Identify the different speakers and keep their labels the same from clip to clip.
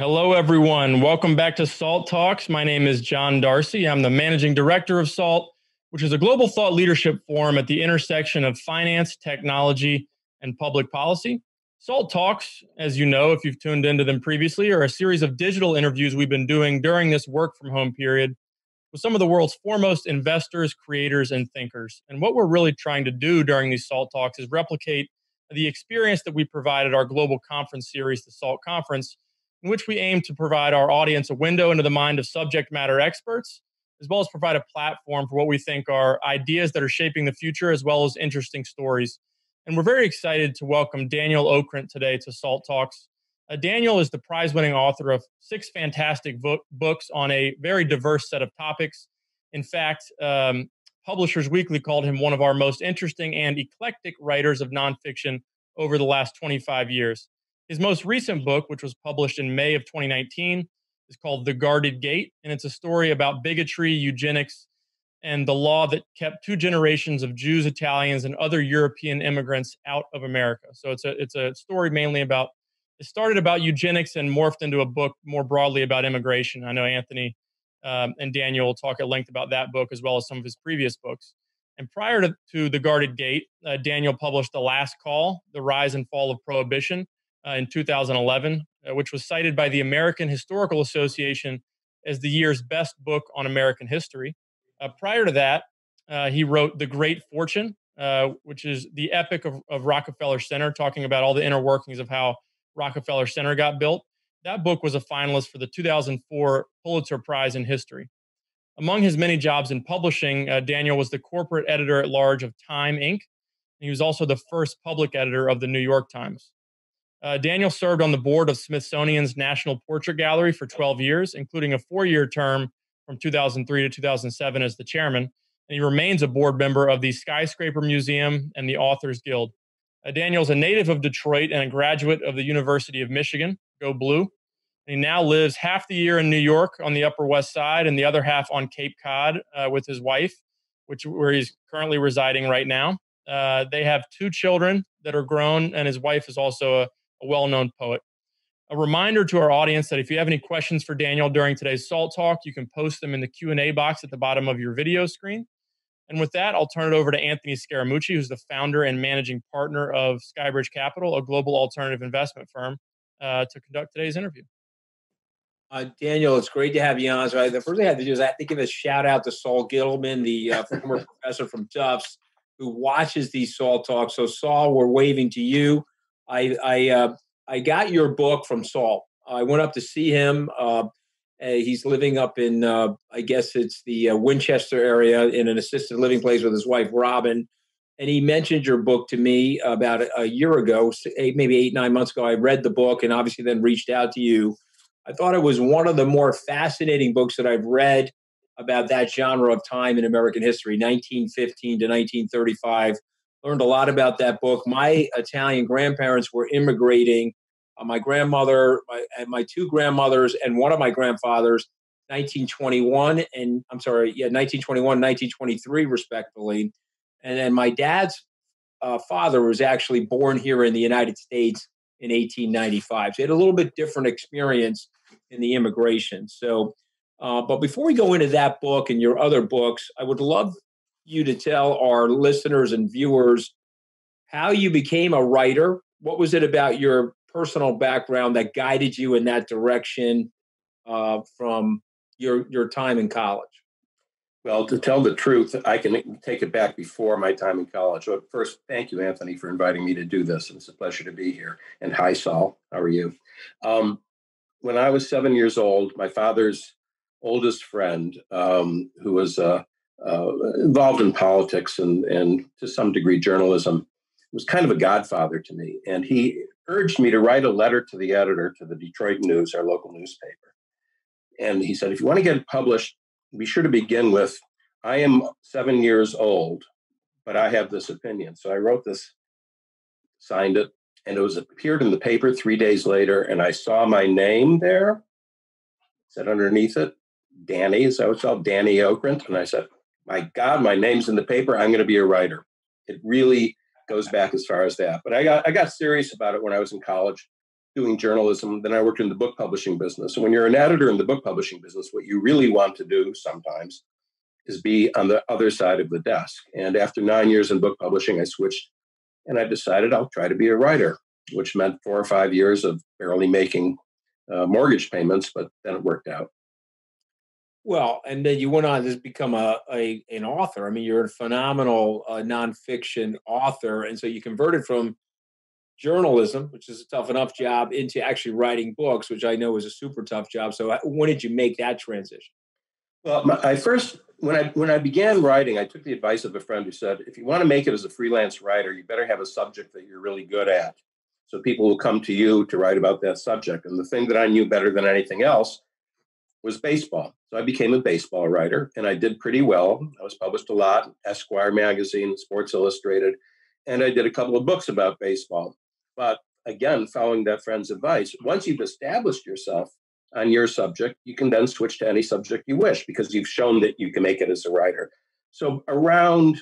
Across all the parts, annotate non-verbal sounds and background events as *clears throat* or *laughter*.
Speaker 1: Hello, everyone. Welcome back to SALT Talks. My name is John Darcy. I'm the managing director of SALT, which is a global thought leadership forum at the intersection of finance, technology, and public policy. SALT Talks, as you know, if you've tuned into them previously, are a series of digital interviews we've been doing during this work from home period with some of the world's foremost investors, creators, and thinkers. And what we're really trying to do during these SALT Talks is replicate the experience that we provided our global conference series, the SALT Conference in which we aim to provide our audience a window into the mind of subject matter experts, as well as provide a platform for what we think are ideas that are shaping the future, as well as interesting stories. And we're very excited to welcome Daniel Okrent today to SALT Talks. Uh, Daniel is the prize winning author of six fantastic books on a very diverse set of topics. In fact, um, Publishers Weekly called him one of our most interesting and eclectic writers of nonfiction over the last 25 years. His most recent book, which was published in May of 2019, is called The Guarded Gate, and it's a story about bigotry, eugenics, and the law that kept two generations of Jews, Italians, and other European immigrants out of America. So it's a it's a story mainly about it started about eugenics and morphed into a book more broadly about immigration. I know Anthony um, and Daniel will talk at length about that book as well as some of his previous books. And prior to, to The Guarded Gate, uh, Daniel published The Last Call, The Rise and Fall of Prohibition, uh, in 2011, uh, which was cited by the American Historical Association as the year's best book on American history. Uh, prior to that, uh, he wrote The Great Fortune, uh, which is the epic of, of, Rockefeller Center, talking about all the inner workings of how Rockefeller Center got built. That book was a finalist for the 2004 Pulitzer Prize in History. Among his many jobs in publishing, uh, Daniel was the corporate editor at large of Time Inc. He was also the first public editor of the New York Times. Uh, Daniel served on the board of Smithsonian's National Portrait Gallery for 12 years, including a four year term from 2003 to 2007 as the chairman. And he remains a board member of the Skyscraper Museum and the Authors Guild. Uh, Daniel's a native of Detroit and a graduate of the University of Michigan. Go Blue. And he now lives half the year in New York on the Upper West Side and the other half on Cape Cod uh, with his wife, which where he's currently residing right now. Uh, they have two children that are grown, and his wife is also a a well known poet. A reminder to our audience that if you have any questions for Daniel during today's SALT Talk, you can post them in the Q&A box at the bottom of your video screen. And with that, I'll turn it over to Anthony Scaramucci, who's the founder and managing partner of Skybridge Capital, a global alternative investment firm, uh, to conduct today's interview.
Speaker 2: Uh, Daniel, it's great to have you on. So the first thing I have to do is I have to give a shout out to Sol Gittleman, the uh, *laughs* former professor from Tufts, who watches these SALT talks. So Saul, we're waving to you. I I uh, I got your book from Sol. I went up to see him. Uh, he's living up in uh, I guess it's the uh, Winchester area in an assisted living place with his wife Robin. And he mentioned your book to me about a, a year ago, eight, maybe eight nine months ago. I read the book and obviously then reached out to you. I thought it was one of the more fascinating books that I've read about that genre of time in American history, 1915 to 1935 learned a lot about that book. My Italian grandparents were immigrating. Uh, my grandmother, my, my two grandmothers, and one of my grandfathers, 1921 and I'm sorry, yeah, 1921, 1923, respectively. And then my dad's uh, father was actually born here in the United States in 1895. So he had a little bit different experience in the immigration. So, uh, but before we go into that book and your other books, I would love you to tell our listeners and viewers how you became a writer. What was it about your personal background that guided you in that direction uh, from your your time in college?
Speaker 3: Well, to tell the truth, I can take it back before my time in college. First, thank you, Anthony, for inviting me to do this. It's a pleasure to be here. And hi, Sol. How are you? Um, when I was seven years old, my father's oldest friend, um, who was a uh, involved in politics and, and to some degree journalism, was kind of a godfather to me. And he urged me to write a letter to the editor to the Detroit News, our local newspaper. And he said, if you want to get it published, be sure to begin with, I am seven years old, but I have this opinion. So I wrote this, signed it, and it was appeared in the paper three days later, and I saw my name there. Said underneath it, Danny. So I was called Danny Okrent. And I said, my God, my name's in the paper. I'm going to be a writer. It really goes back as far as that. But I got I got serious about it when I was in college. doing journalism. Then I worked in the book publishing business. And when you're an editor in the book publishing business, what you really want to do sometimes is be on the other side of the desk. And after nine years in book publishing, I switched and I decided I'll try to be a writer, which meant four or five years of barely making uh, mortgage payments, but then it worked out.
Speaker 2: Well, and then you went on to become a, a an author. I mean, you're a phenomenal uh, nonfiction author, and so you converted from journalism, which is a tough enough job, into actually writing books, which I know is a super tough job. So, uh, when did you make that transition?
Speaker 3: Well, my, I first when I when I began writing, I took the advice of a friend who said, if you want to make it as a freelance writer, you better have a subject that you're really good at. So people will come to you to write about that subject. And the thing that I knew better than anything else was baseball. So I became a baseball writer and I did pretty well. I was published a lot, Esquire magazine, Sports Illustrated, and I did a couple of books about baseball. But again, following that friend's advice, once you've established yourself on your subject, you can then switch to any subject you wish because you've shown that you can make it as a writer. So around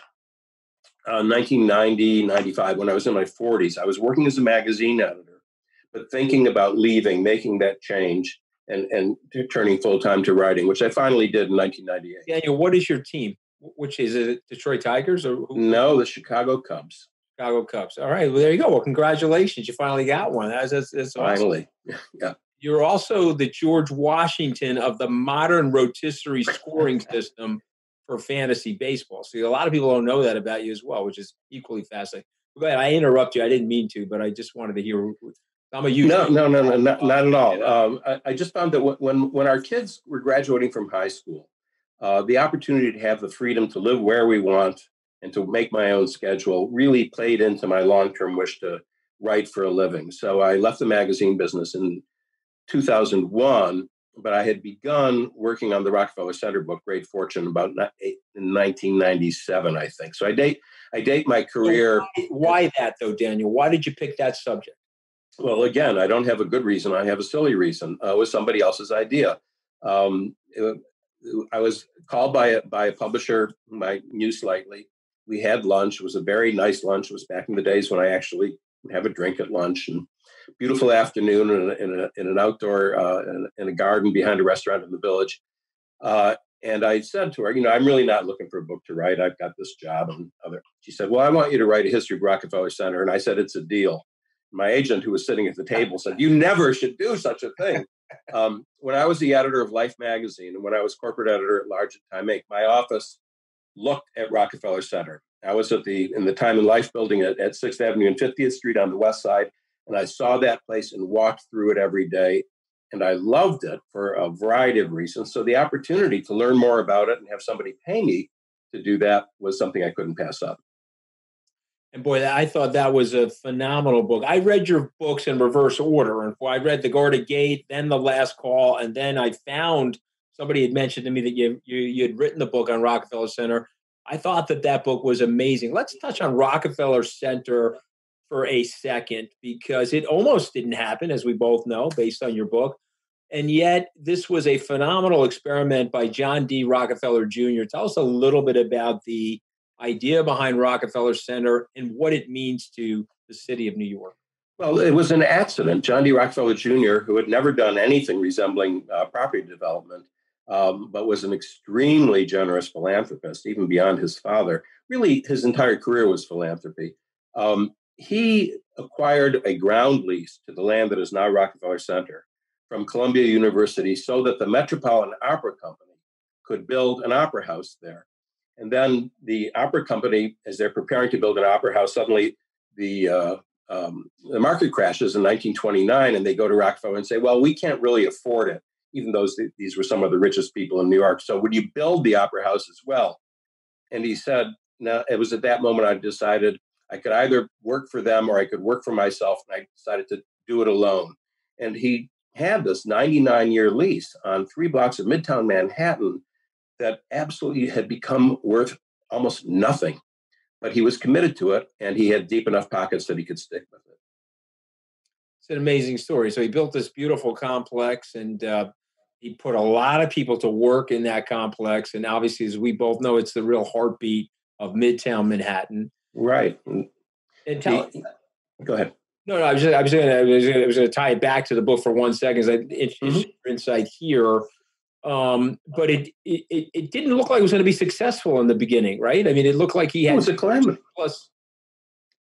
Speaker 3: uh, 1990, 95, when I was in my 40s, I was working as a magazine editor, but thinking about leaving, making that change and, and turning full time to writing, which I finally did in 1998.
Speaker 2: Daniel, what is your team? Which is it Detroit Tigers or
Speaker 3: who? no, the Chicago Cubs.
Speaker 2: Chicago Cubs. All right, well there you go. Well, congratulations, you finally got one. That's, that's, that's
Speaker 3: finally,
Speaker 2: awesome. *laughs* yeah. You're also the George Washington of the modern rotisserie *laughs* scoring system for fantasy baseball. So a lot of people don't know that about you as well, which is equally fascinating. But. I interrupt you. I didn't mean to, but I just wanted to hear. I'm a user.
Speaker 3: No, no, no, no, not, not at all. Um, I, I, just found that when when our kids were graduating from high school, uh, the opportunity to have the freedom to live where we want and to make my own schedule really played into my long term wish to write for a living. So I left the magazine business in 2001, but I had begun working on the Rockefeller Center book, Great Fortune, about in 1997, I think. So I date I date my career.
Speaker 2: Why, why that though, Daniel? Why did you pick that subject?
Speaker 3: Well, again, I don't have a good reason. I have a silly reason. Uh, it was somebody else's idea. Um, it, I was called by a, by a publisher I knew slightly. We had lunch. It was a very nice lunch. It was back in the days when I actually have a drink at lunch and beautiful afternoon in, a, in, a, in an outdoor uh, in, in, a garden behind a restaurant in the village. Uh, and I said to her, you know, I'm really not looking for a book to write. I've got this job and other. She said, well, I want you to write a history of Rockefeller Center. And I said, it's a deal. My agent, who was sitting at the table, said, you never should do such a thing. *laughs* Um, when I was the editor of Life magazine and when I was corporate editor at large at Time Inc., my office looked at Rockefeller Center. I was at the in the Time and Life building at, at 6th Avenue and 50th Street on the west side, and I saw that place and walked through it every day. And I loved it for a variety of reasons. So the opportunity to learn more about it and have somebody pay me to do that was something I couldn't pass up.
Speaker 2: And boy, I thought that was a phenomenal book. I read your books in reverse order. And I read The Guarded Gate, then The Last Call, and then I found somebody had mentioned to me that you, you, you had written the book on Rockefeller Center. I thought that that book was amazing. Let's touch on Rockefeller Center for a second because it almost didn't happen, as we both know, based on your book. And yet, this was a phenomenal experiment by John D. Rockefeller Jr. Tell us a little bit about the idea behind Rockefeller Center and what it means to the city of New York.
Speaker 3: Well, it was an accident. John D. Rockefeller Jr., who had never done anything resembling uh, property development, um, but was an extremely generous philanthropist, even beyond his father. Really, his entire career was philanthropy. Um, he acquired a ground lease to the land that is now Rockefeller Center from Columbia University so that the Metropolitan Opera Company could build an opera house there. And then the opera company, as they're preparing to build an opera house, suddenly the uh, um, the market crashes in 1929, and they go to Rockefeller and say, "Well, we can't really afford it, even though these were some of the richest people in New York. So, would you build the opera house as well?" And he said, "Now, it was at that moment I decided I could either work for them or I could work for myself. And I decided to do it alone. And he had this 99 year lease on three blocks of Midtown Manhattan that absolutely had become worth almost nothing. But he was committed to it and he had deep enough pockets that he could stick with it.
Speaker 2: It's an amazing story. So he built this beautiful complex and uh, he put a lot of people to work in that complex. And obviously, as we both know, it's the real heartbeat of Midtown Manhattan.
Speaker 3: Right.
Speaker 2: And tell,
Speaker 3: go ahead.
Speaker 2: No, no, I was just, I was going to, I was going to tie it back to the book for one second. It's mm-hmm. insight here. Um, but it, it it didn't look like it was going to be successful in the beginning, right? I mean, it looked like he had
Speaker 3: it was a climate plus.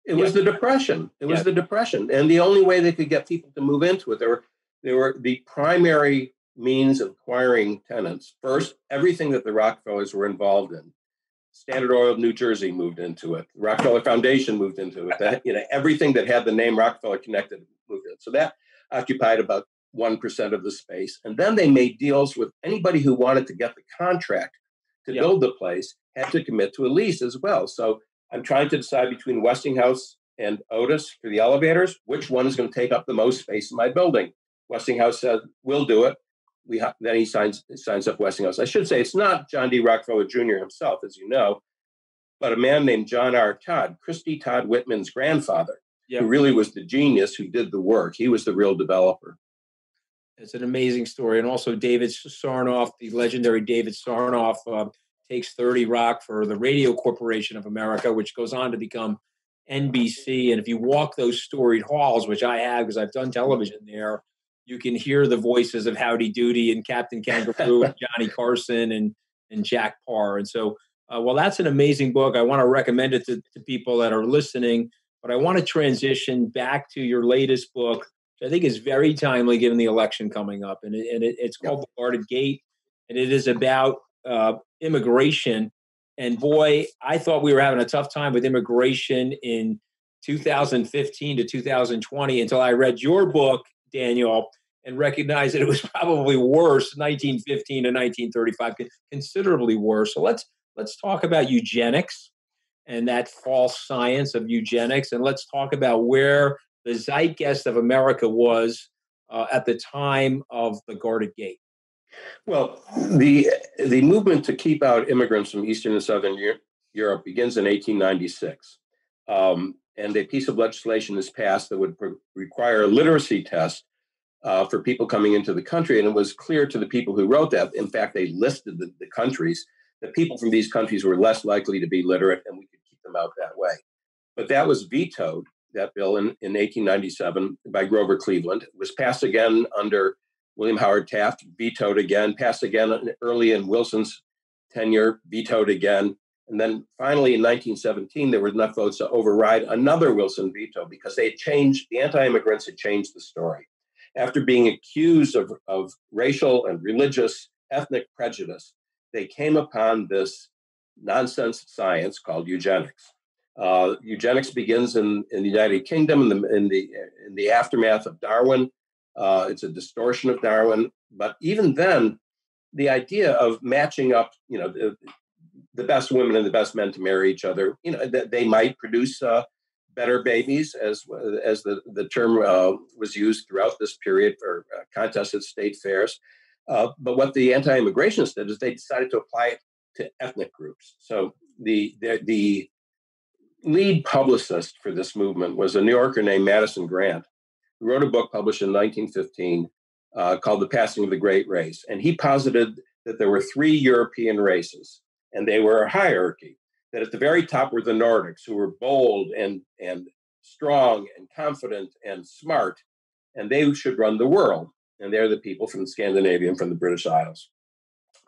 Speaker 3: It yeah. was the depression. It was the depression, and the only way they could get people to move into it, there were there were the primary means of acquiring tenants. First, everything that the Rockefellers were involved in. Standard Oil of New Jersey moved into it. The Rockefeller Foundation moved into it. That, you know, everything that had the name Rockefeller connected moved in. So that occupied about 1% of the space. And then they made deals with anybody who wanted to get the contract to yep. build the place had to commit to a lease as well. So I'm trying to decide between Westinghouse and Otis for the elevators, which one is going to take up the most space in my building. Westinghouse said, we'll do it. We ha- then he signs signs up Westinghouse. I should say it's not John D. Rockefeller Jr. himself, as you know, but a man named John R. Todd, Christie Todd Whitman's grandfather, yep. who really was the genius who did the work. He was the real developer.
Speaker 2: It's an amazing story. And also, David Sarnoff, the legendary David Sarnoff, uh, takes 30 Rock for the Radio Corporation of America, which goes on to become NBC. And if you walk those storied halls, which I have because I've done television there, you can hear the voices of Howdy Doody and Captain Kangaroo and *laughs* Johnny Carson and, and Jack Paar. And so, uh, well, that's an amazing book. I want to recommend it to, to people that are listening. But I want to transition back to your latest book, I think is very timely given the election coming up. And, it, and it, it's called The Guarded Gate, and it is about uh, immigration. And boy, I thought we were having a tough time with immigration in 2015 to 2020 until I read your book, Daniel, and recognized that it was *laughs* probably worse 1915 to 1935, considerably worse. So let's let's talk about eugenics and that false science of eugenics, and let's talk about where the zeitgeist of America was uh, at the time of the Guarded Gate?
Speaker 3: Well, the the movement to keep out immigrants from Eastern and Southern Europe begins in 1896, um, and a piece of legislation is passed that would require a literacy test uh, for people coming into the country. And it was clear to the people who wrote that. In fact, they listed the, the countries that people from these countries were less likely to be literate, and we could keep them out that way. But that was vetoed that bill in, in 1897 by Grover Cleveland. It was passed again under William Howard Taft, vetoed again, passed again early in Wilson's tenure, vetoed again. And then finally in 1917, there were enough votes to override another Wilson veto because they had changed, the anti immigrants had changed the story. After being accused of, of racial and religious ethnic prejudice, they came upon this nonsense science called eugenics. Uh, eugenics begins in, in the United Kingdom in the, in the, in the aftermath of Darwin. Uh, it's a distortion of Darwin. But even then, the idea of matching up, you know, the, the best women and the best men to marry each other, you know, that they might produce uh, better babies, as as the the term uh, was used throughout this period for uh, contests at state fairs. Uh, but what the anti-immigrationists did is they decided to apply it to ethnic groups. So the the, the lead publicist for this movement was a New Yorker named Madison Grant, who wrote a book published in 1915 uh, called The Passing of the Great Race. And he posited that there were three European races, and they were a hierarchy. That at the very top were the Nordics, who were bold and, and strong and confident and smart, and they should run the world. And they're the people from Scandinavia and from the British Isles.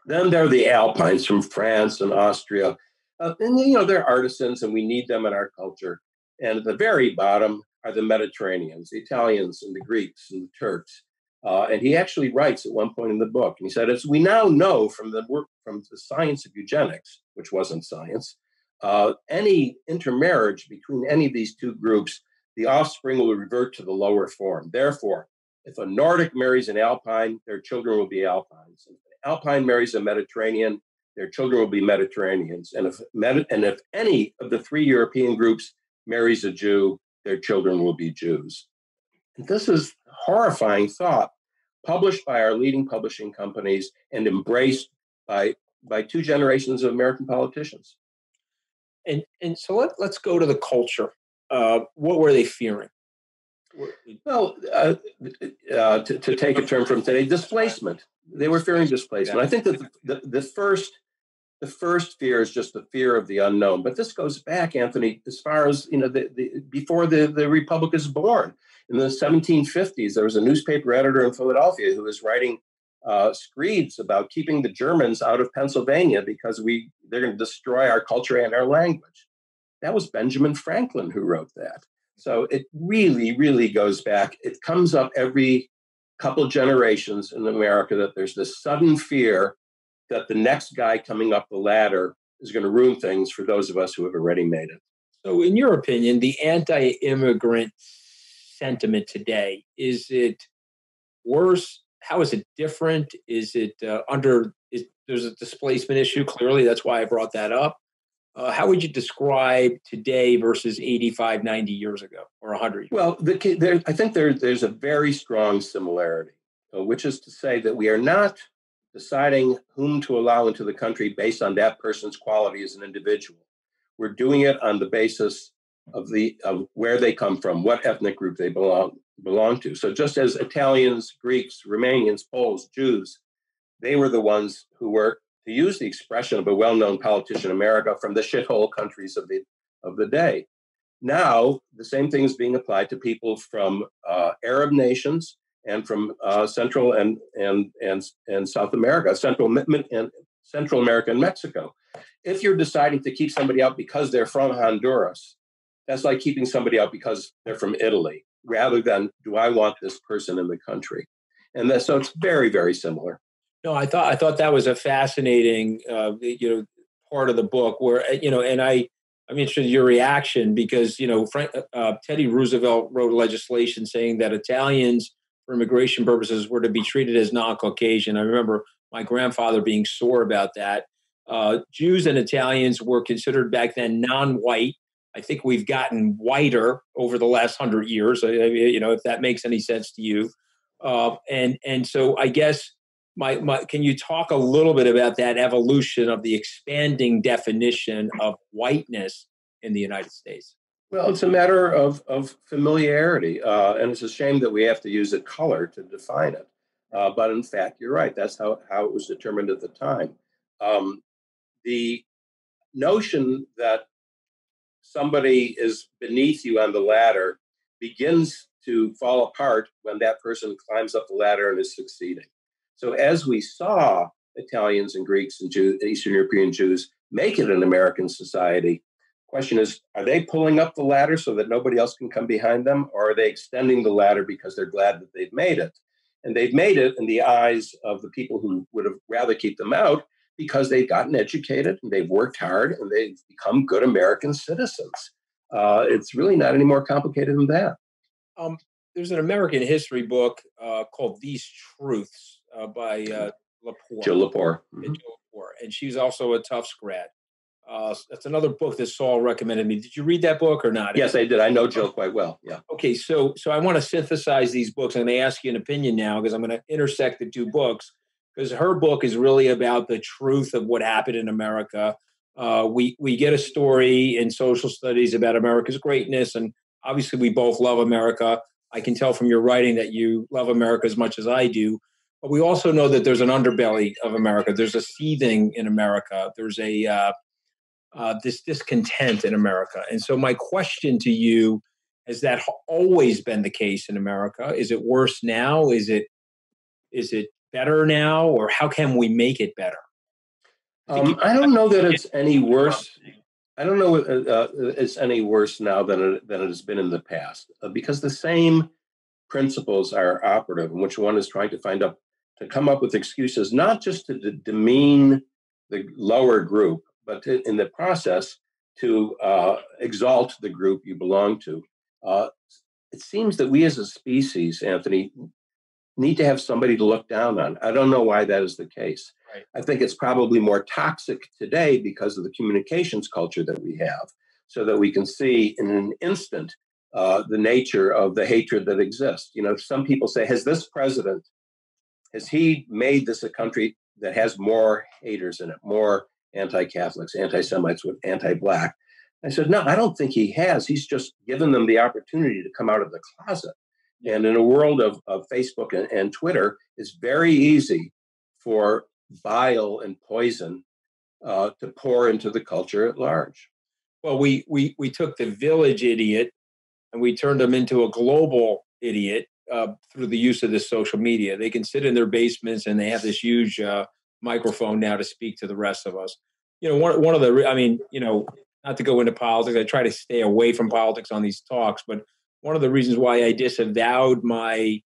Speaker 3: Then there are the Alpines from France and Austria uh, and you know they're artisans, and we need them in our culture. And at the very bottom are the Mediterraneans, the Italians, and the Greeks and the Turks. Uh, and he actually writes at one point in the book, and he said, as we now know from the work from the science of eugenics, which wasn't science, uh, any intermarriage between any of these two groups, the offspring will revert to the lower form. Therefore, if a Nordic marries an Alpine, their children will be Alpines. If an Alpine marries a Mediterranean, their children will be Mediterraneans. And if, and if any of the three European groups marries a Jew, their children will be Jews. And this is horrifying thought published by our leading publishing companies and embraced by, by two generations of American politicians.
Speaker 2: And, and so let, let's go to the culture. Uh, what were they fearing?
Speaker 3: Well, uh, uh, to, to, take a term from today, displacement. They were fearing displacement. I think that the, the, the first the first fear is just the fear of the unknown. But this goes back, Anthony, as far as you know, the, the, before the, the republic is born. In the 1750s, there was a newspaper editor in Philadelphia who was writing uh, screeds about keeping the Germans out of Pennsylvania because we they're going to destroy our culture and our language. That was Benjamin Franklin who wrote that. So it really, really goes back. It comes up every couple generations in America that there's this sudden fear that the next guy coming up the ladder is going to ruin things for those of us who have already made it.
Speaker 2: So, in your opinion, the anti immigrant sentiment today, is it worse? How is it different? Is it uh, under, is, there's a displacement issue, clearly. That's why I brought that up. Uh, how would you describe today versus 85, 90 years ago or 100 years
Speaker 3: Well, the, there, I think there, there's a very strong similarity, uh, which is to say that we are not deciding whom to allow into the country based on that person's quality as an individual. We're doing it on the basis of the of where they come from, what ethnic group they belong belong to. So just as Italians, Greeks, Romanians, Poles, Jews, they were the ones who were, to use the expression of a well-known politician in America, from the shithole countries of the of the day. Now the same thing is being applied to people from uh, Arab nations and from uh, Central and and and and South America, Central and Central America and Mexico. If you're deciding to keep somebody out because they're from Honduras, that's like keeping somebody out because they're from Italy, rather than do I want this person in the country? And that, so it's very very similar.
Speaker 2: No, I thought I thought that was a fascinating uh, you know part of the book where uh, you know, and I. I'm interested in your reaction because you know Frank, uh, Teddy Roosevelt wrote legislation saying that Italians for immigration purposes were to be treated as non-Caucasian. I remember my grandfather being sore about that. Uh, Jews and Italians were considered back then non-white. I think we've gotten whiter over the last hundred years. You know, if that makes any sense to you. Uh, and and so I guess my, my can you talk a little bit about that evolution of the expanding definition of whiteness in the United States?
Speaker 3: Well, it's a matter of, of familiarity, uh, and it's a shame that we have to use a color to define it. Uh, but in fact, you're right. That's how, how it was determined at the time. Um, the notion that somebody is beneath you on the ladder begins to fall apart when that person climbs up the ladder and is succeeding. So, as we saw Italians and Greeks and Jews, Eastern European Jews make it in American society, Question is, are they pulling up the ladder so that nobody else can come behind them, or are they extending the ladder because they're glad that they've made it? And they've made it in the eyes of the people who would have rather keep them out because they've gotten educated and they've worked hard and they've become good American citizens. Uh, it's really not any more complicated than that.
Speaker 2: Um, there's an American history book uh, called These Truths uh, by uh, Lepore.
Speaker 3: Jill Lepore.
Speaker 2: Mm-hmm. Jill Lepore. And she's also a Tufts grad. Uh, that's another book that Sol recommended me. Did you read that book or not?
Speaker 3: Yes, I did. I know Jill *laughs* quite well. Yeah.
Speaker 2: Okay, so so I want to synthesize these books. I'm going to ask you an opinion now because I'm going to intersect the two books because her book is really about the truth of what happened in America. Uh, we we get a story in social studies about America's greatness, and obviously we both love America. I can tell from your writing that you love America as much as I do. But we also know that there's an underbelly of America. There's a seething in America. There's a uh, uh, this discontent in America. And so, my question to you has that always been the case in America? Is it worse now? Is it is it better now, or how can we make it better?
Speaker 3: Um, I don't know that it's any worse. I don't know uh, uh, it's any worse now than it, than it has been in the past uh, because the same principles are operative, in which one is trying to find up to come up with excuses, not just to d- demean the lower group, but to, in the process to uh, exalt the group you belong to. Uh, it seems that we as a species, Anthony, need to have somebody to look down on. I don't know why that is the case. Right. I think it's probably more toxic today because of the communications culture that we have, so that we can see in an instant uh, the nature of the hatred that exists. You know, some people say, has this president, has he made this a country that has more haters in it, more anti Catholics, anti Semites, with anti Black. I said, no, I don't think he has. He's just given them the opportunity to come out of the closet. And in a world of, of Facebook and, and Twitter, it's very easy for bile and poison uh, to pour into the culture at large.
Speaker 2: Well, we we we took the village idiot and we turned him into a global idiot uh, through the use of this social media. They can sit in their basements and they have this huge uh, microphone now to speak to the rest of us. You know, one one of the I mean, you know, not to go into politics. I try to stay away from politics on these talks, but one of the reasons why I disavowed my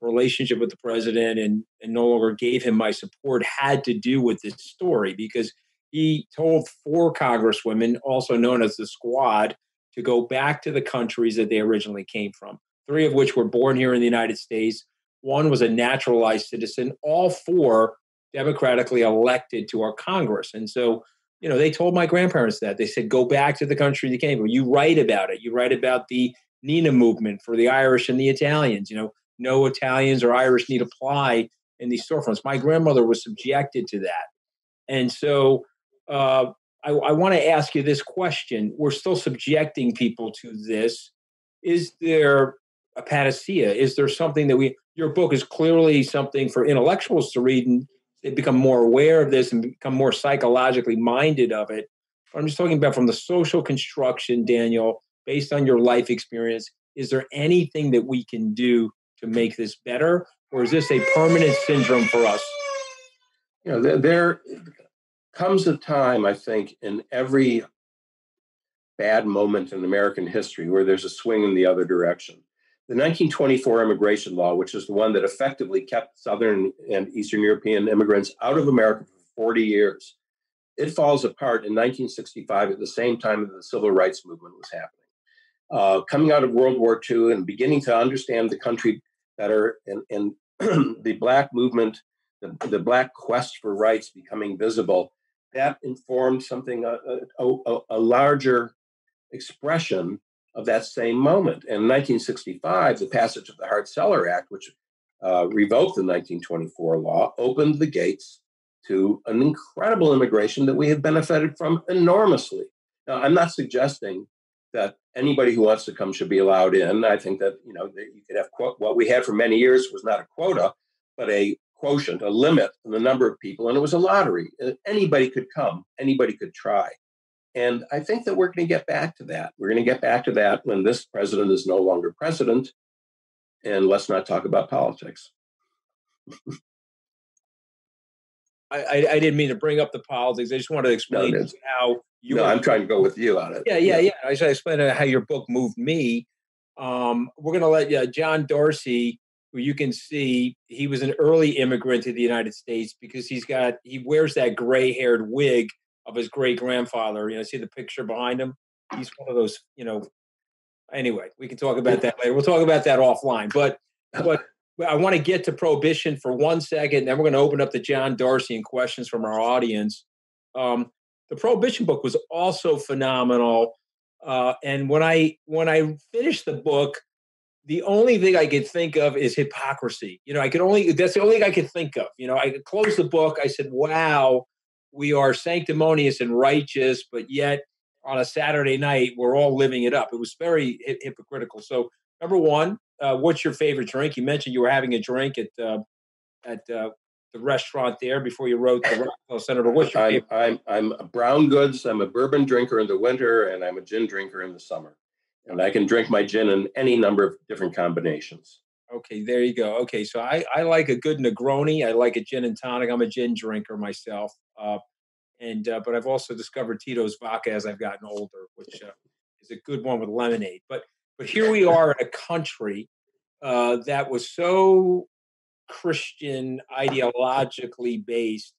Speaker 2: relationship with the president and, and no longer gave him my support had to do with this story because he told four congresswomen, also known as the squad, to go back to the countries that they originally came from, three of which were born here in the United States. One was a naturalized citizen, all four democratically elected to our Congress. And so, you know, they told my grandparents that. They said, go back to the country you came from. You write about it. You write about the NINA movement for the Irish and the Italians. You know, no Italians or Irish need apply in these storefronts. My grandmother was subjected to that. And so uh, I, I want to ask you this question. We're still subjecting people to this. Is there a panacea? Is there something that we, your book is clearly something for intellectuals to read and they become more aware of this and become more psychologically minded of it. But I'm just talking about from the social construction, Daniel, based on your life experience. Is there anything that we can do to make this better, or is this a permanent syndrome for us?
Speaker 3: You know, there, there comes a time, I think, in every bad moment in American history where there's a swing in the other direction. The 1924 immigration law, which is the one that effectively kept Southern and Eastern European immigrants out of America for 40 years, it falls apart in 1965 at the same time that the civil rights movement was happening. Uh, coming out of World War II and beginning to understand the country better and, and *clears throat* the Black movement, the, the Black quest for rights becoming visible, that informed something, a, a, a, a larger expression of that same moment. And in 1965, the passage of the Hart-Celler Act, which uh, revoked the 1924 law, opened the gates to an incredible immigration that we have benefited from enormously. Now, I'm not suggesting that anybody who wants to come should be allowed in. I think that you know you could have what we had for many years was not a quota, but a quotient, a limit on the number of people, and it was a lottery. Uh, anybody could come, anybody could try. And I think that we're going to get back to that. We're going to get back to that when this president is no longer president. And let's not talk about politics. *laughs*
Speaker 2: I, I, I, didn't mean to bring up the politics. I just wanted to explain no, how
Speaker 3: you. No, I'm trying to go with you on it.
Speaker 2: Yeah, yeah, yeah. I should explain how your book moved me. Um, we're going to let uh, John Dorsey, who you can see, he was an early immigrant to the United States because he's got he wears that gray-haired wig of his great grandfather. You know, see the picture behind him. He's one of those. You know. Anyway, we can talk about that later. We'll talk about that offline. But but *laughs* I want to get to prohibition for one second, and then we're going to open up to John Darcy and questions from our audience. Um, the prohibition book was also phenomenal, uh, and when I when I finished the book, the only thing I could think of is hypocrisy. You know, I could only that's the only thing I could think of. You know, I could close the book. I said, "Wow, we are sanctimonious and righteous, but yet on a Saturday night we're all living it up." It was very hypocritical. So, number one, uh, what's your favorite drink? You mentioned you were having a drink at uh, at uh, the restaurant there before you wrote the Center. But what's your
Speaker 3: I'm,
Speaker 2: favorite?
Speaker 3: I'm I'm a brown goods. I'm a bourbon drinker in the winter, and I'm a gin drinker in the summer. And I can drink my gin in any number of different combinations.
Speaker 2: Okay, there you go. Okay, so I, I like a good Negroni. I like a gin and tonic. I'm a gin drinker myself. Uh, and uh, but I've also discovered Tito's vodka as I've gotten older, which uh, is a good one with lemonade. But but here we *laughs* are in a country uh, that was so Christian ideologically based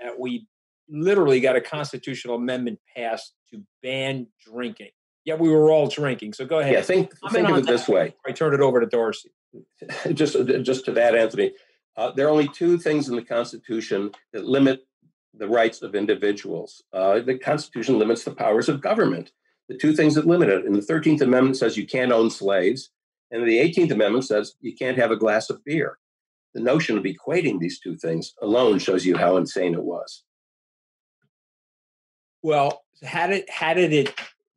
Speaker 2: that we literally got a constitutional amendment passed to ban drinking. Yet we were all drinking. So go ahead.
Speaker 3: Yeah, think, think of it this way.
Speaker 2: I turn it over to Darcy. *laughs*
Speaker 3: just, just to that, Anthony, uh, there are only two things in the Constitution that limit the rights of individuals. Uh, the Constitution limits the powers of government the two things that limit it. And the 13th Amendment says you can't own slaves, and the 18th Amendment says you can't have a glass of beer. The notion of equating these two things alone shows you how insane it was.
Speaker 2: Well, how did how did it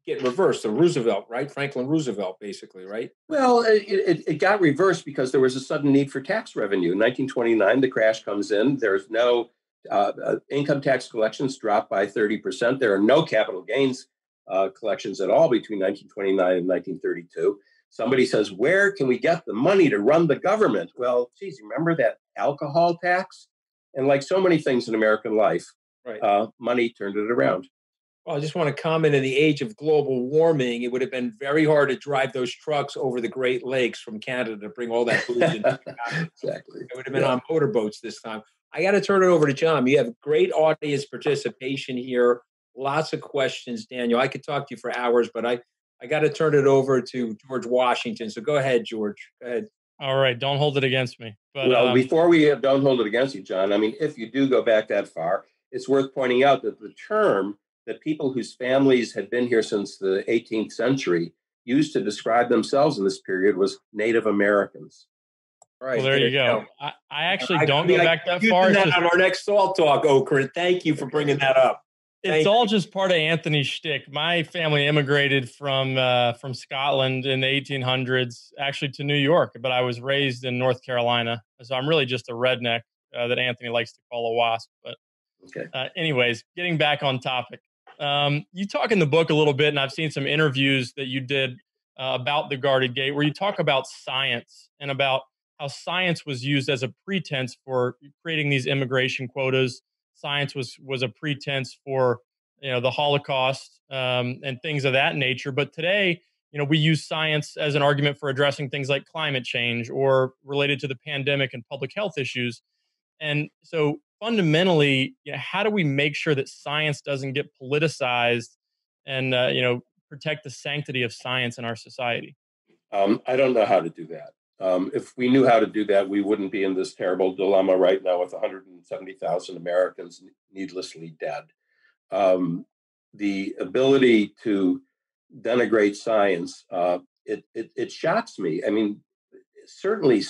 Speaker 2: get reversed? The Roosevelt, right? Franklin Roosevelt, basically, right?
Speaker 3: Well, it, it, it, got reversed because there was a sudden need for tax revenue. In 1929, the crash comes in. There's no uh, uh, income tax collections dropped by 30%. There are no capital gains uh, collections at all between 1929 and 1932. Somebody says, Where can we get the money to run the government? Well, geez, remember that alcohol tax? And like so many things in American life, right. uh, money turned it around.
Speaker 2: Well, I just want to comment in the age of global warming, it would have been very hard to drive those trucks over the Great Lakes from Canada to bring all that food in. *laughs*
Speaker 3: exactly.
Speaker 2: It would have been yeah. on motorboats this time. I got to turn it over to John. You have great audience participation here. Lots of questions, Daniel. I could talk to you for hours, but I, I got to turn it over to George Washington. So go ahead, George. Go ahead.
Speaker 1: All right. Don't hold it against me.
Speaker 3: But, well, um, before we have, don't hold it against you, John, I mean, if you do go back that far, it's worth pointing out that the term that people whose families had been here since the 18th century used to describe themselves in this period was Native Americans.
Speaker 1: All right. Well, there, you go. I, I, actually don't I mean, go back that far.
Speaker 2: That just, on our next Salt Talk, Okra. Thank you for bringing that up.
Speaker 1: Thank it's all just part of Anthony's shtick. My family immigrated from uh, from Scotland in the 1800s, actually to New York, but I was raised in North Carolina, so I'm really just a redneck uh, that Anthony likes to call a wasp. But okay. uh, anyways, getting back on topic, um, you talk in the book a little bit, and I've seen some interviews that you did uh, about the guarded gate, where you talk about science and about how science was used as a pretense for creating these immigration quotas. Science was was a pretense for you know the Holocaust um, and things of that nature. But today, you know, we use science as an argument for addressing things like climate change or related to the pandemic and public health issues. And so, fundamentally, you know, how do we make sure that science doesn't get politicized and uh, you know protect the sanctity of science in our society?
Speaker 3: Um, I don't know how to do that. Um, if we knew how to do that, we wouldn't be in this terrible dilemma right now with 170,000 Americans needlessly dead. Um, the ability to denigrate science, uh, it, it, it shocks me. I mean, certainly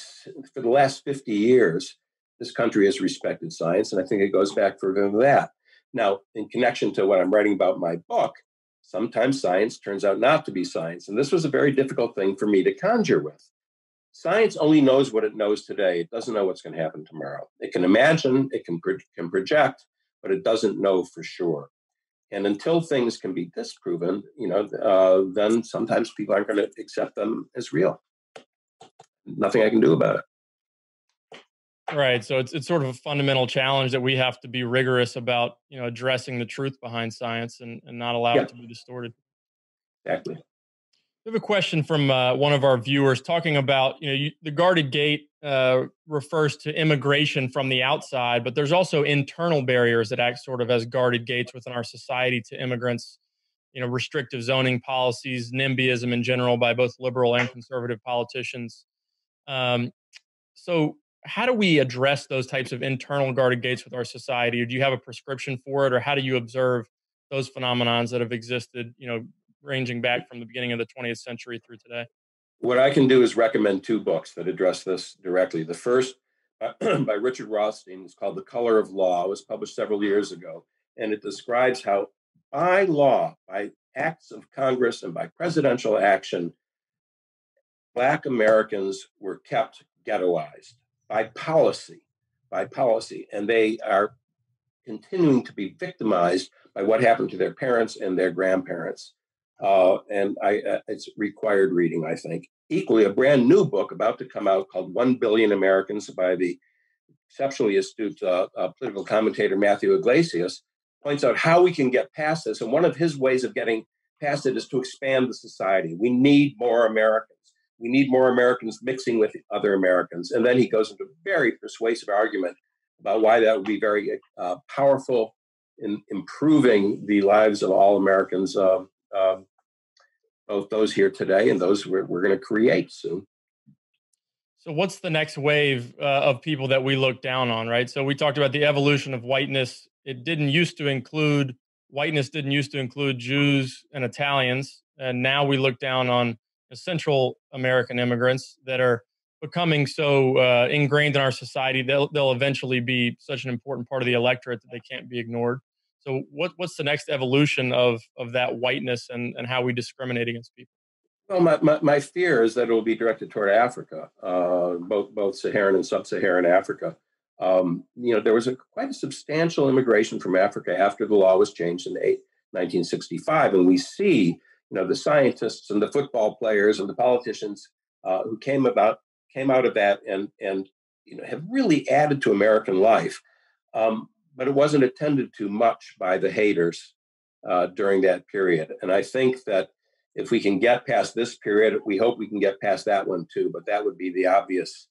Speaker 3: for the last 50 years, this country has respected science, and I think it goes back further than that. Now, in connection to what I'm writing about my book, sometimes science turns out not to be science. And this was a very difficult thing for me to conjure with. Science only knows what it knows today. It doesn't know what's going to happen tomorrow. It can imagine, it can, pro- can project, but it doesn't know for sure. And until things can be disproven, you know, uh, then sometimes people aren't going to accept them as real. Nothing I can do about it.
Speaker 1: Right. So it's it's sort of a fundamental challenge that we have to be rigorous about, you know, addressing the truth behind science and, and not allow yeah. it to be distorted.
Speaker 3: Exactly.
Speaker 1: We have a question from uh, one of our viewers talking about you know you, the guarded gate uh, refers to immigration from the outside, but there's also internal barriers that act sort of as guarded gates within our society to immigrants. You know, restrictive zoning policies, NIMBYism in general by both liberal and conservative politicians. Um, so, how do we address those types of internal guarded gates with our society? Or do you have a prescription for it, or how do you observe those phenomenons that have existed, you know, ranging back from the beginning of the 20th century through today?
Speaker 3: What I can do is recommend two books that address this directly. The first, *clears throat* by Richard Rothstein, is called The Color of Law. It was published several years ago, and it describes how, by law, by acts of Congress, and by presidential action, Black Americans were kept ghettoized by policy, by policy, and they are continuing to be victimized by what happened to their parents and their grandparents. Uh, and I, uh, it's required reading, I think. Equally, a brand new book about to come out called One Billion Americans by the exceptionally astute uh, uh, political commentator Matthew Yglesias points out how we can get past this. And one of his ways of getting past it is to expand the society. We need more Americans. We need more Americans mixing with other Americans. And then he goes into a very persuasive argument about why that would be very uh, powerful in improving the lives of all Americans um, um, both those here today and those we're, we're going to create soon.
Speaker 1: So, what's the next wave uh, of people that we look down on, right? So, we talked about the evolution of whiteness. It didn't used to include whiteness, didn't used to include Jews and Italians. And now we look down on Central American immigrants that are becoming so uh, ingrained in our society, they'll, they'll eventually be such an important part of the electorate that they can't be ignored. So what what's the next evolution of of that whiteness and and how we discriminate against people?
Speaker 3: Well, my, my, my fear is that it will be directed toward Africa, uh, both both Saharan and sub-Saharan Africa. Um, you know, there was a, quite a substantial immigration from Africa after the law was changed in 1965, and we see, you know, the scientists and the football players and the politicians uh, who came about came out of that and and you know have really added to American life. Um, but it wasn't attended to much by the haters uh, during that period, and I think that if we can get past this period, we hope we can get past that one too. But that would be the obvious.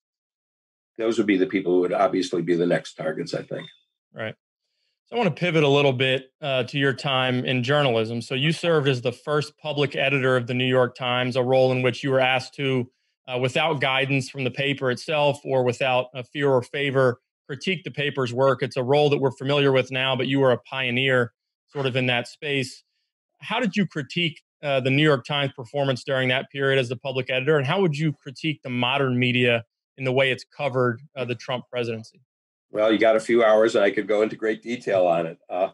Speaker 3: Those would be the people who would obviously be the next targets, I think.
Speaker 1: Right. So I want to pivot a little bit uh, to your time in journalism. So you served as the first public editor of the New York Times, a role in which you were asked to, uh, without guidance from the paper itself or without a fear or favor, critique the paper's work. It's a role that we're familiar with now, but you were a pioneer sort of in that space. How did you critique uh, the New York Times performance during that period as the public editor, and how would you critique the modern media in the way it's covered uh, the Trump presidency?
Speaker 3: Well, you got a few hours, and I could go into great detail on it. Uh,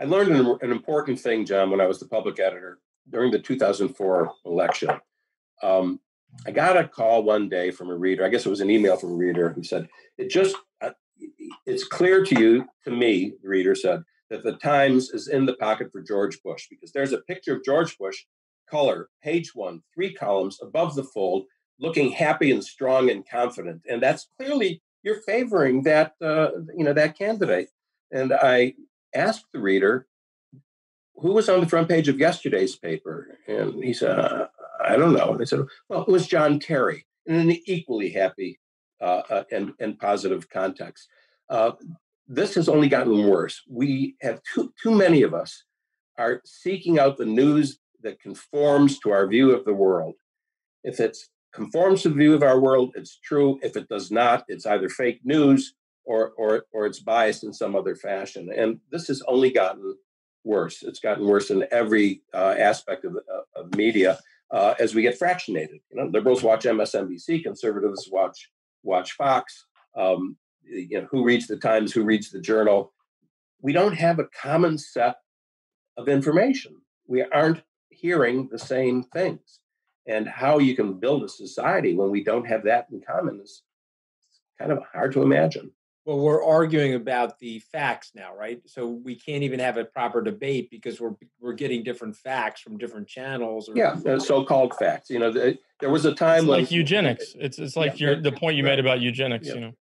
Speaker 3: I learned an, an, important thing, John, when I was the public editor during the 2004 election. Um, I got a call one day from a reader. I guess it was an email from a reader who said, "It just uh, it's clear to you, to me," the reader said, that the Times is in the pocket for George Bush because there's a picture of George Bush, color, page one, three columns above the fold, looking happy and strong and confident, and that's clearly you're favoring that uh, you know that candidate. And I asked the reader who was on the front page of yesterday's paper, and he said, uh, "I don't know." And I said, "Well, it was John Kerry," in an equally happy uh, uh and and positive context. Uh, this has only gotten worse. We have too too many of us are seeking out the news that conforms to our view of the world. If it's conforms to the view of our world, it's true. If it does not, it's either fake news or or or it's biased in some other fashion. And this has only gotten worse. It's gotten worse in every uh, aspect of, uh, of media uh, as we get fractionated. You know, liberals watch MSNBC, conservatives watch watch Fox. Um, you know, who reads the Times, who reads the Journal. We don't have a common set of information. We aren't hearing the same things and how you can build a society when we don't have that in common is kind of hard to imagine.
Speaker 2: Well, we're arguing about the facts now, right? So we can't even have a proper debate because we're we're getting different facts from different channels.
Speaker 3: Or, yeah, uh, so-called facts. You know, the, there was a time
Speaker 1: it's
Speaker 3: when,
Speaker 1: like eugenics. It's it's like yeah, your the point you right. made about eugenics. Yeah. You know,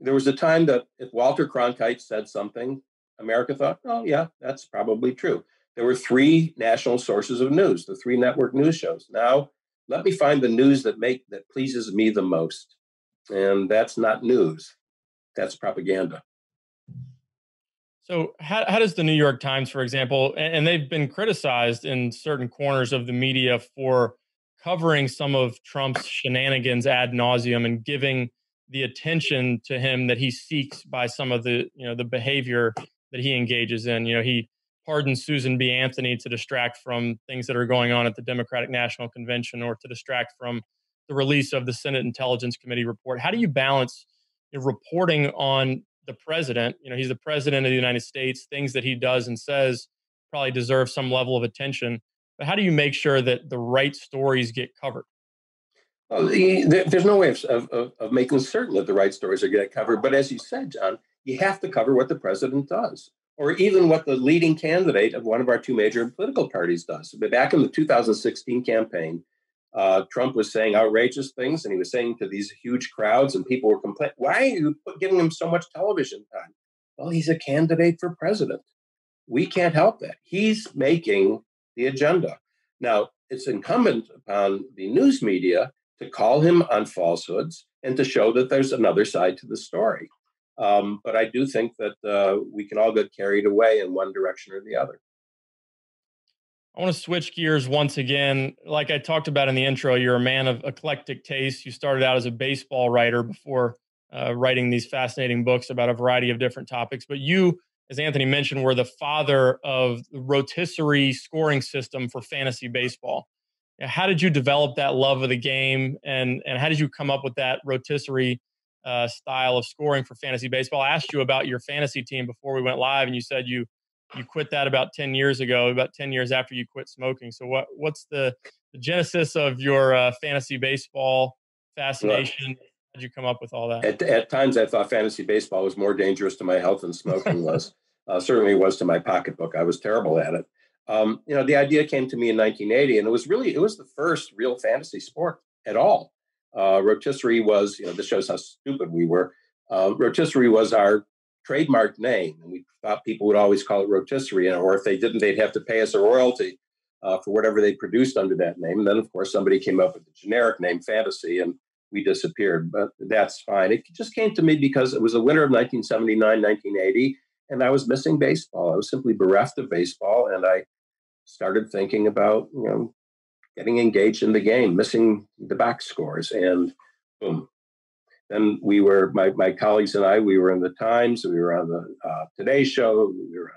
Speaker 3: there was a time that if Walter Cronkite said something, America thought, oh yeah, that's probably true there were three national sources of news, the three network news shows. Now, let me find the news that make that pleases me the most. And that's not news. That's propaganda.
Speaker 1: So, how, how does the New York Times, for example, and, and they've been criticized in certain corners of the media for covering some of Trump's shenanigans ad nauseum and giving the attention to him that he seeks by some of the you know the behavior that he engages in. You know, he pardon Susan B. Anthony to distract from things that are going on at the Democratic National Convention or to distract from the release of the Senate Intelligence Committee report. How do you balance reporting on the president? You know, he's the president of the United States. Things that he does and says probably deserve some level of attention. But how do you make sure that the right stories get covered?
Speaker 3: Well, there's no way of, of, of making certain that the right stories are getting covered. But as you said, John, you have to cover what the president does or even what the leading candidate of one of our two major political parties does. But back in the 2016 campaign, uh, Trump was saying outrageous things, and he was saying to these huge crowds, and people were complaining, "Why are you giving him so much television time?" Well, he's a candidate for president. We can't help that. He's making the agenda. Now, it's incumbent upon the news media to call him on falsehoods and to show that there's another side to the story. Um, but I do think that uh, we can all get carried away in one direction or the other.
Speaker 1: I want to switch gears once again. Like I talked about in the intro, you're a man of eclectic taste. You started out as a baseball writer before uh, writing these fascinating books about a variety of different topics. But you, as Anthony mentioned, were the father of the rotisserie scoring system for fantasy baseball. How did you develop that love of the game, and and how did you come up with that rotisserie uh, style of scoring for fantasy baseball. I asked you about your fantasy team before we went live, and you said you you quit that about ten years ago, about ten years after you quit smoking. So what what's the, the genesis of your uh, fantasy baseball fascination? How'd you come up with all that?
Speaker 3: At, at times, I thought fantasy baseball was more dangerous to my health than smoking was. *laughs* Uh, certainly was to my pocketbook. I was terrible at it. Um, you know, the idea came to me in 1980, and it was really it was the first real fantasy sport at all. Uh, rotisserie was, you know, this shows how stupid we were. Uh, rotisserie was our trademark name, and we thought people would always call it rotisserie, or if they didn't, they'd have to pay us a royalty uh, for whatever they produced under that name. And then, of course, somebody came up with the generic name Fantasy, and we disappeared. But that's fine. It just came to me because it was the winter of 1979, 1980, and I was missing baseball. I was simply bereft of baseball, and I started thinking about you know getting engaged in the game, missing the box scores, and boom. Then we were my my colleagues and I. We were in the Times. We were on the uh, Today Show. We were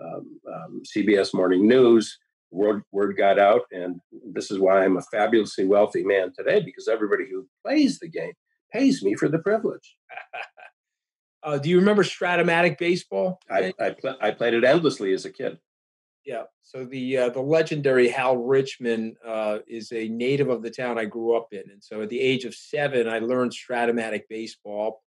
Speaker 3: on um, um, CBS Morning News word, word got out. And this is why I'm a fabulously wealthy man today, because everybody who plays the game pays me for the privilege. *laughs*
Speaker 2: uh, do you remember Stratomatic baseball?
Speaker 3: I, I, pl- I, played it endlessly as a kid.
Speaker 2: Yeah. So the uh, the legendary Hal Richman uh, is a native of the town I grew up in, and so at the age of seven, I learned Stratomatic baseball.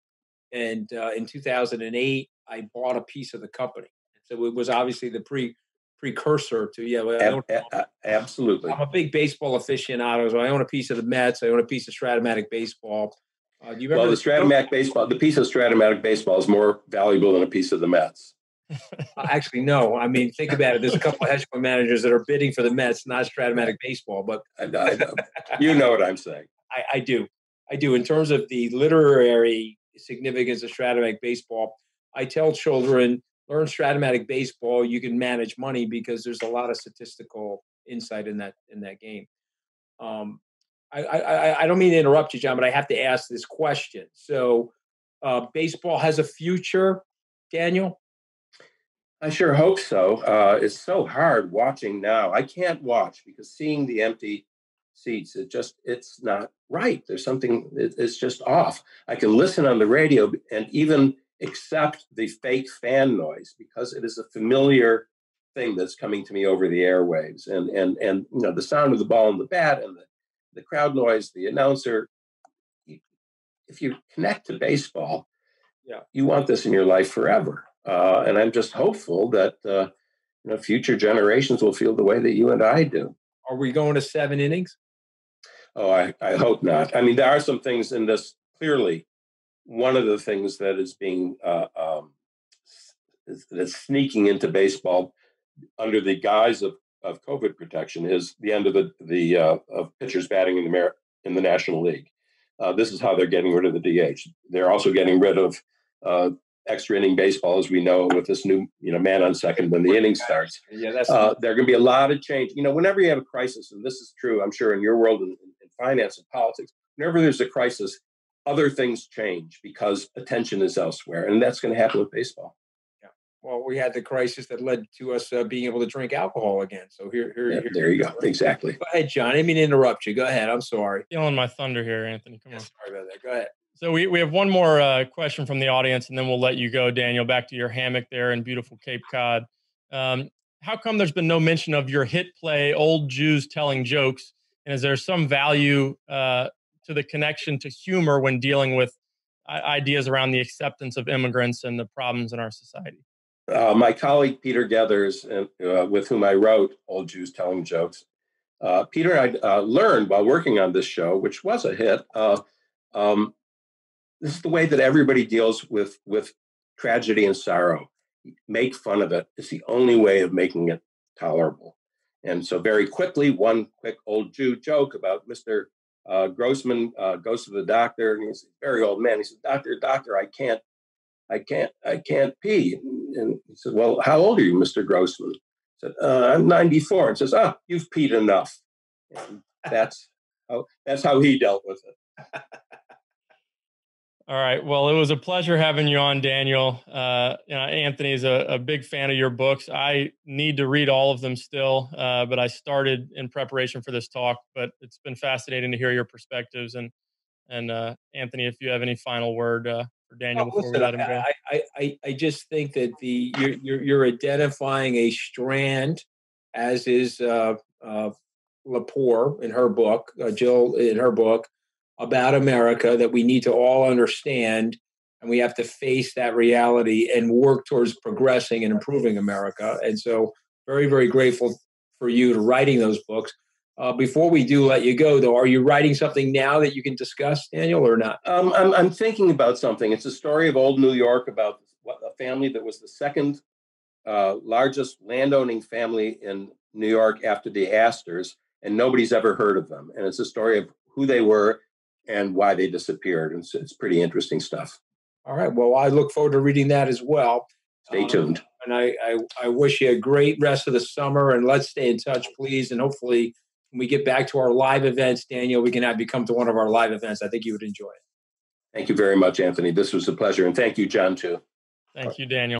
Speaker 2: And uh, in 2008, I bought a piece of the company. So it was obviously the pre precursor to yeah.
Speaker 3: A- absolutely.
Speaker 2: I'm a big baseball aficionado, so I own a piece of the Mets. I own a piece of Stratomatic baseball.
Speaker 3: Uh, you well, the Stratomatic baseball, the piece of Stratomatic baseball is more valuable than a piece of the Mets.
Speaker 2: Uh, actually, no. I mean, think about it. There's a couple of hedge fund managers that are bidding for the Mets, not Stratomatic baseball. But
Speaker 3: I, I know. you know what I'm saying.
Speaker 2: I, I do. I do. In terms of the literary significance of Stratomatic baseball, I tell children learn Stratomatic baseball, you can manage money because there's a lot of statistical insight in that in that game. Um, I, I, I don't mean to interrupt you, John, but I have to ask this question. So, uh, baseball has a future, Daniel.
Speaker 3: I sure hope so. Uh, it's so hard watching now. I can't watch because seeing the empty seats, it just it's not right. There's something it's just off. I can listen on the radio, and even accept the fake fan noise because it is a familiar thing that's coming to me over the airwaves and and and you know the sound of the ball and the bat and the, the crowd noise the announcer if you connect to baseball yeah you want this in your life forever uh, and i'm just hopeful that uh, you know future generations will feel the way that you and i do
Speaker 2: are we going to seven innings
Speaker 3: oh i, I hope not i mean there are some things in this clearly one of the things that is being uh, um, is, that's sneaking into baseball under the guise of, of COVID protection is the end of the the uh, of pitchers batting in the in the National League. Uh, this is how they're getting rid of the DH. They're also getting rid of uh, extra inning baseball, as we know, with this new you know man on second when the inning starts. Yeah, that's uh, there are going to be a lot of change. You know, whenever you have a crisis, and this is true, I'm sure in your world in, in finance and politics, whenever there's a crisis, other things change because attention is elsewhere. And that's going to happen with baseball.
Speaker 2: Yeah. Well, we had the crisis that led to us uh, being able to drink alcohol again. So here, here,
Speaker 3: yeah,
Speaker 2: here
Speaker 3: there you go. Right. *laughs* Exactly.
Speaker 2: Go ahead, John. I didn't mean to interrupt you. Go ahead. I'm sorry.
Speaker 1: Feeling my thunder here, Anthony. Come
Speaker 2: yeah,
Speaker 1: on.
Speaker 2: Sorry about that. Go ahead.
Speaker 1: So we, we have one more uh, question from the audience, and then we'll let you go, Daniel, back to your hammock there in beautiful Cape Cod. Um, how come there's been no mention of your hit play, Old Jews Telling Jokes? And is there some value uh, to the connection to humor when dealing with ideas around the acceptance of immigrants and the problems in our society.
Speaker 3: Uh, my colleague Peter Gethers, uh, with whom I wrote Old Jews Telling Jokes, uh, Peter and I uh, learned while working on this show, which was a hit. Um, this is the way that everybody deals with with tragedy and sorrow. Make fun of. It's the only way of making it tolerable. And so, very quickly, one quick old Jew joke about Mr uh, Grossman uh, goes to the doctor, and he's a very old man. He says "Doctor, doctor, I can't, I can't, I can't pee." And he said, "Well, how old are you, Mister Grossman?" He said, uh, "I'm 94." And says, "Ah, you've peed enough." And that's how that's how he dealt with it.
Speaker 1: All right. Well, it was a pleasure having you on, Daniel. Uh, you know, Anthony's a, a, big fan of your books. I need to read all of them still, uh, but I started in preparation for this talk. But it's been fascinating to hear your perspectives. And and uh, Anthony, if you have any final word uh, for Daniel oh, before listen, we let him go,
Speaker 2: I, I I just think that the you're you're, you're identifying a strand, as is uh, uh, Lepore in her book, uh, Jill in her book about America that we need to all understand. And we have to face that reality and work towards progressing and improving America. And so, very, very grateful for you to writing those books. Uh, before we do let you go, though, are you writing something now that you can discuss, Daniel, or not?
Speaker 3: Um, I'm, I'm thinking about something. It's a story of old New York about a family that was the second uh, largest landowning family in New York after the Astors, and nobody's ever heard of them. And it's a story of who they were and why they disappeared. And so it's pretty interesting stuff.
Speaker 2: All right. Well, I look forward to reading that as well.
Speaker 3: Stay um, tuned. Um,
Speaker 2: and I, I, I wish you a great rest of the summer. And let's stay in touch, please. And hopefully, when we get back to our live events, Daniel, we can have you come to one of our live events. I think you would enjoy it.
Speaker 3: Thank you very much, Anthony. This was a pleasure. And thank you, John, too.
Speaker 1: Thank you, Daniel.